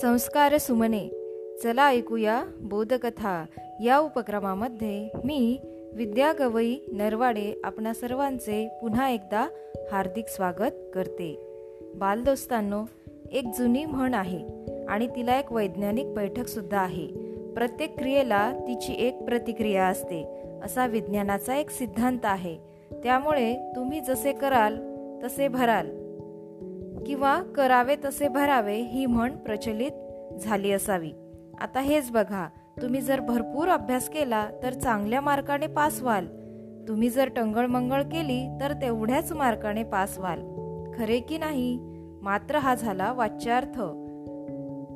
संस्कार सुमने. चला ऐकूया बोधकथा. या उपक्रमामध्ये मी विद्या गवई नरवाडे आपणा सर्वांचे पुन्हा एकदा हार्दिक स्वागत करते. बालदोस्तांनो एक जुनी म्हण आहे आणि तिला एक वैज्ञानिक बैठक सुद्धा आहे. प्रत्येक क्रियेला तिची एक प्रतिक्रिया असते. असा विज्ञानाचा एक सिद्धांत आहे. त्यामुळे तुम्ही जसे कराल तसे भराल. किंवा करावे तसे भरावे ही म्हण प्रचलित झाली असावी. आता हेच बघा तुम्ही जर भरपूर अभ्यास केला तर चांगल्या मार्काने पास व्हाल. तुम्ही जर टंगळमंगळ केली तर तेवढ्याच मार्काने पास व्हाल. खरे की नाही? मात्र हा झाला वाच्यार्थ.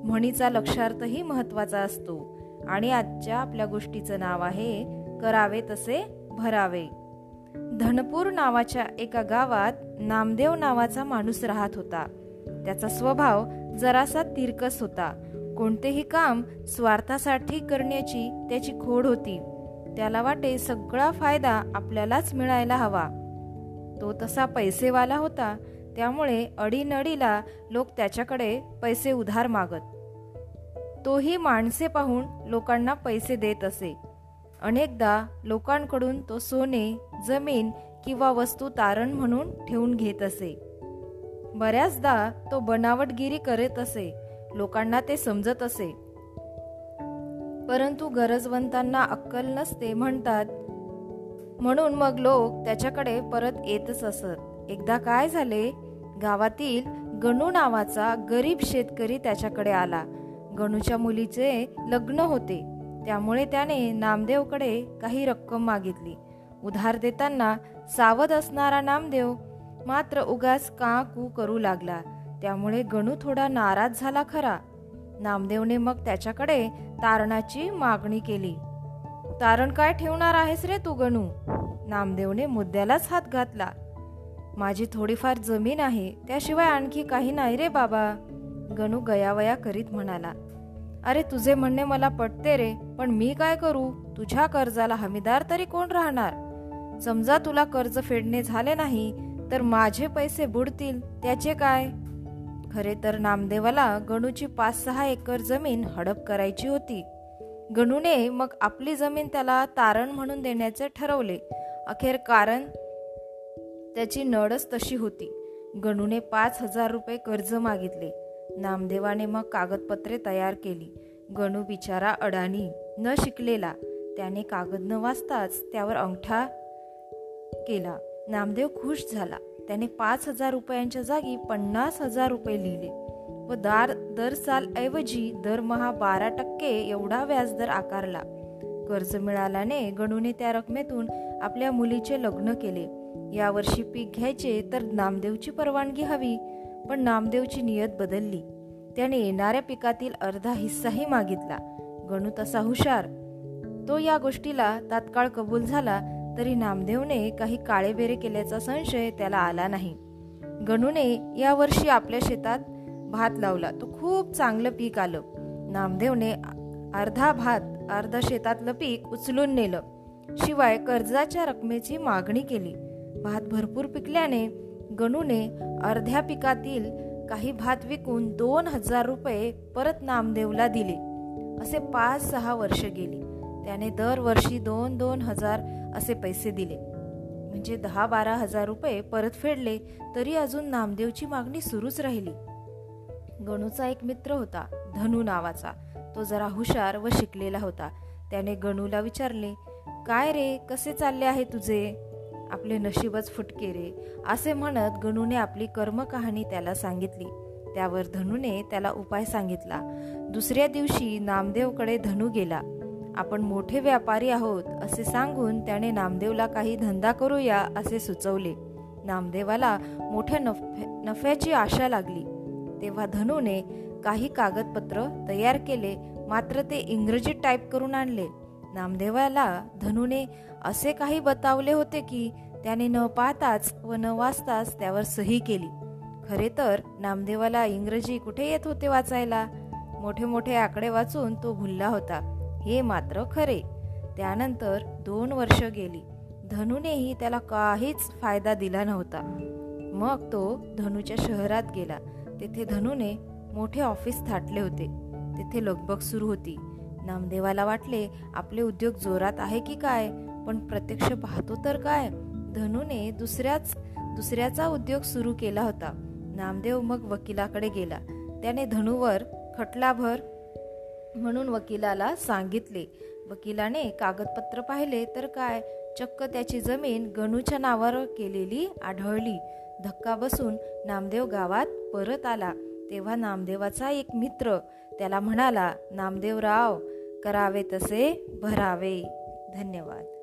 म्हणीचा लक्षार्थही महत्त्वाचा असतो. आणि आजच्या आपल्या गोष्टीचं नाव आहे करावे तसे भरावे. धनपूर नावाच्या एका गावात नामदेव नावाचा माणूस राहत होता. त्याचा स्वभाव जरासा तिरकस होता. कोणतेही काम स्वार्थासाठी करण्याची त्याची खोड होती. त्याला वाटे सगळा फायदा आपल्यालाच मिळायला हवा. तो तसा पैसेवाला होता. त्यामुळे अडीनडीला लोक त्याच्याकडे पैसे उधार मागत. तोही माणसे पाहून लोकांना पैसे देत असे. अनेकदा लोकांकडून तो सोने जमीन किंवा वस्तू तारण म्हणून ठेवून घेत असे. बऱ्याचदा तो बनावटगिरी करत असे लोकांना ते समजत असे. परंतु गरजवंतांना अक्कल नसते म्हणतात म्हणून मग लोक त्याच्याकडे परत येतच असत. एकदा काय झाले? गावातील गणू नावाचा गरीब शेतकरी त्याच्याकडे आला. गणूच्या मुलीचे लग्न होते. त्यामुळे त्याने नामदेवकडे काही रक्कम मागितली. उधार देताना सावध असणारा नामदेव मात्र उगाच का कू करू लागला. त्यामुळे गणू थोडा नाराज झाला खरा. नामदेवने मग त्याच्याकडे तारणाची मागणी केली. तारण काय ठेवणार आहेस रे तू गणू? नामदेवने मुद्द्यालाच हात घातला. माझी थोडीफार जमीन आहे त्याशिवाय आणखी काही नाही रे बाबा गणू गयावया करीत म्हणाला. अरे तुझे म्हणणे मला पटते रे पण मी काय करू? तुझ्या कर्जाला हमीदार तरी कोण राहणार? समजा तुला कर्ज फेडणे झाले नाही तर माझे पैसे बुडतील त्याचे काय? खरे तर नामदेवाला गणूची पाच सहा एकर जमीन हडप करायची होती. गणूने मग आपली जमीन त्याला तारण म्हणून देण्याचे ठरवले. अखेर कारण? त्याची नडच तशी होती. गणूने पाच हजार रुपये कर्ज मागितले. नामदेवाने मग कागदपत्रे तयार केली. गणू बिचारा अडाणी न शिकलेला त्याने कागद न वाचताच त्यावर अंगठा केला. नामदेव खुश झाला. त्याने पाच हजार रुपयांच्या जागी पन्नास हजार रुपये लिहिले व दार दर साल ऐवजी दरमहा बारा टक्के एवढा व्याजदर आकारला. कर्ज मिळाल्याने गणूने त्या रकमेतून आपल्या मुलीचे लग्न केले. यावर्षी पीक घ्यायचे तर नामदेवची परवानगी हवी. पण नामदेवची नियत बदलली. त्याने येणाऱ्या पिकातील अर्धा हिस्साही मागितला. गणू तसा हुशार. तो या गोष्टीला तात्काळ कबूल झाला तरी नामदेवने काही काळेबेरे केल्याचा संशय त्याला आला नाही. गणूने यावर्षी आपल्या शेतात भात लावला. तो खूप चांगलं पीक आलं. नामदेवने अर्धा भात अर्धा शेतातलं पीक उचलून नेलं. शिवाय कर्जाच्या रकमेची मागणी केली. भात भरपूर पिकल्याने गणूने अर्ध्या पिकातील काही भात विकून दोन हजार रुपये परत नामदेवला दिले. असे पाच सहा वर्ष गेली. त्याने दरवर्षी दोन दोन हजार असे पैसे दिले. म्हणजे दहा बारा हजार रुपये परत फेडले तरी अजून नामदेवची मागणी सुरूच राहिली. गणूचा एक मित्र होता धनू नावाचा. तो जरा हुशार व शिकलेला होता. त्याने गणूला विचारले काय रे कसे चालले आहे तुझे? आपले नशीबच फुटके रे असे म्हणत गणूने आपली कर्मकहाणी त्याला सांगितली. त्यावर धनुने त्याला उपाय सांगितला. दुसऱ्या दिवशी नामदेवकडे धनू गेला. आपण मोठे व्यापारी आहोत असे सांगून त्याने नामदेवला काही धंदा करूया असे सुचवले. नामदेवाला मोठ्या नफ्या नफ्याची आशा लागली. तेव्हा धनूने काही कागदपत्र तयार केले मात्र ते इंग्रजीत टाईप करून आणले. नामदेवाला धनुने असे काही बतावले होते की त्याने न पाहताच व न वाचताच त्यावर सही केली. खरे तर नामदेवाला इंग्रजी कुठे येत होते वाचायला? मोठे मोठे आकडे वाचून तो भुलला होता. हे मात्र खरे. त्यानंतर दोन वर्ष गेली. धनुनेही त्याला काहीच फायदा दिला नव्हता. मग तो धनुच्या शहरात गेला. तेथे धनुने मोठे ऑफिस थाटले होते. तिथे लगबग सुरू होती. नामदेवाला वाटले आपले उद्योग जोरात आहे की काय? पण प्रत्यक्ष पाहतो तर काय? धनूने दुसऱ्याच दुसऱ्याचा उद्योग सुरू केला होता. नामदेव मग वकिलाकडे गेला. त्याने धनुवर खटलाभर म्हणून वकिलाला सांगितले वकिलाने कागदपत्र पाहिले तर काय? चक्क त्याची जमीन गणूच्या नावावर केलेली आढळली. धक्का बसून नामदेव गावात परत आला. तेव्हा नामदेवाचा एक मित्र त्याला म्हणाला नामदेवराव करावे तसे भरावे. धन्यवाद.